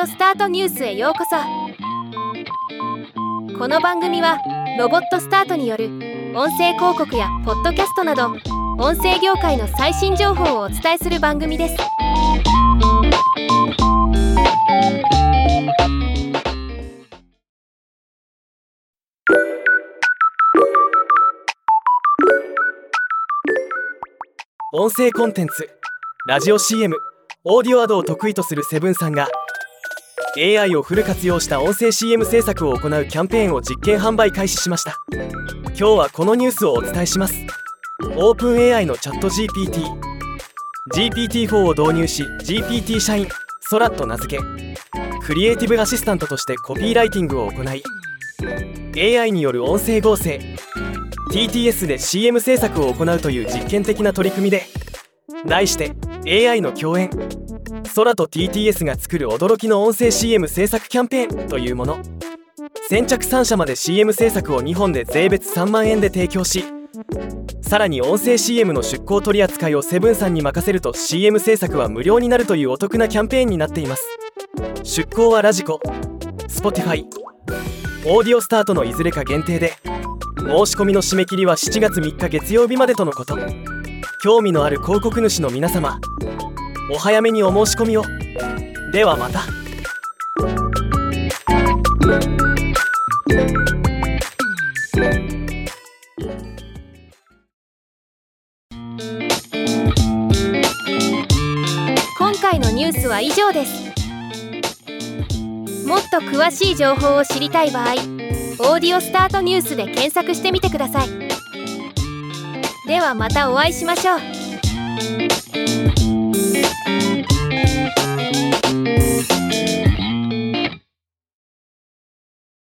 オスタートニュースへようこそ。この番組はロボットスタートによる音声広告やポッドキャストなど音声業界の最新情報をお伝えする番組です。音声コンテンツラジオ CM オーディオアドを得意とするセブンさんが AI をフル活用した音声 CM 制作を行うキャンペーンを実験販売開始しました。今日はこのニュースをお伝えします。オープン AI のチャット GPT GPT-4 を導入し GPT 社員空と名付けクリエイティブアシスタントとしてコピーライティングを行い AI による音声合成 TTS で CM 制作を行うという実験的な取り組みで題して AI の共演。空と TTS が作る驚きの音声 CM 制作キャンペーンというもの。先着3社まで CM 制作を2本で税別3万円で提供しさらに音声 CM の出向取り扱いをセブンさんに任せると CM 制作は無料になるというお得なキャンペーンになっています。出向はラジコ Spotify オーディオスタートのいずれか限定で申し込みの締め切りは7月3日月曜日までとのこと。興味のある広告主の皆様お早めにお申し込みを。ではまた。今回のニュースは以上です。もっと詳しい情報を知りたい場合「オーディオスタートニュース」で検索してみてください。ではまたお会いしましょう。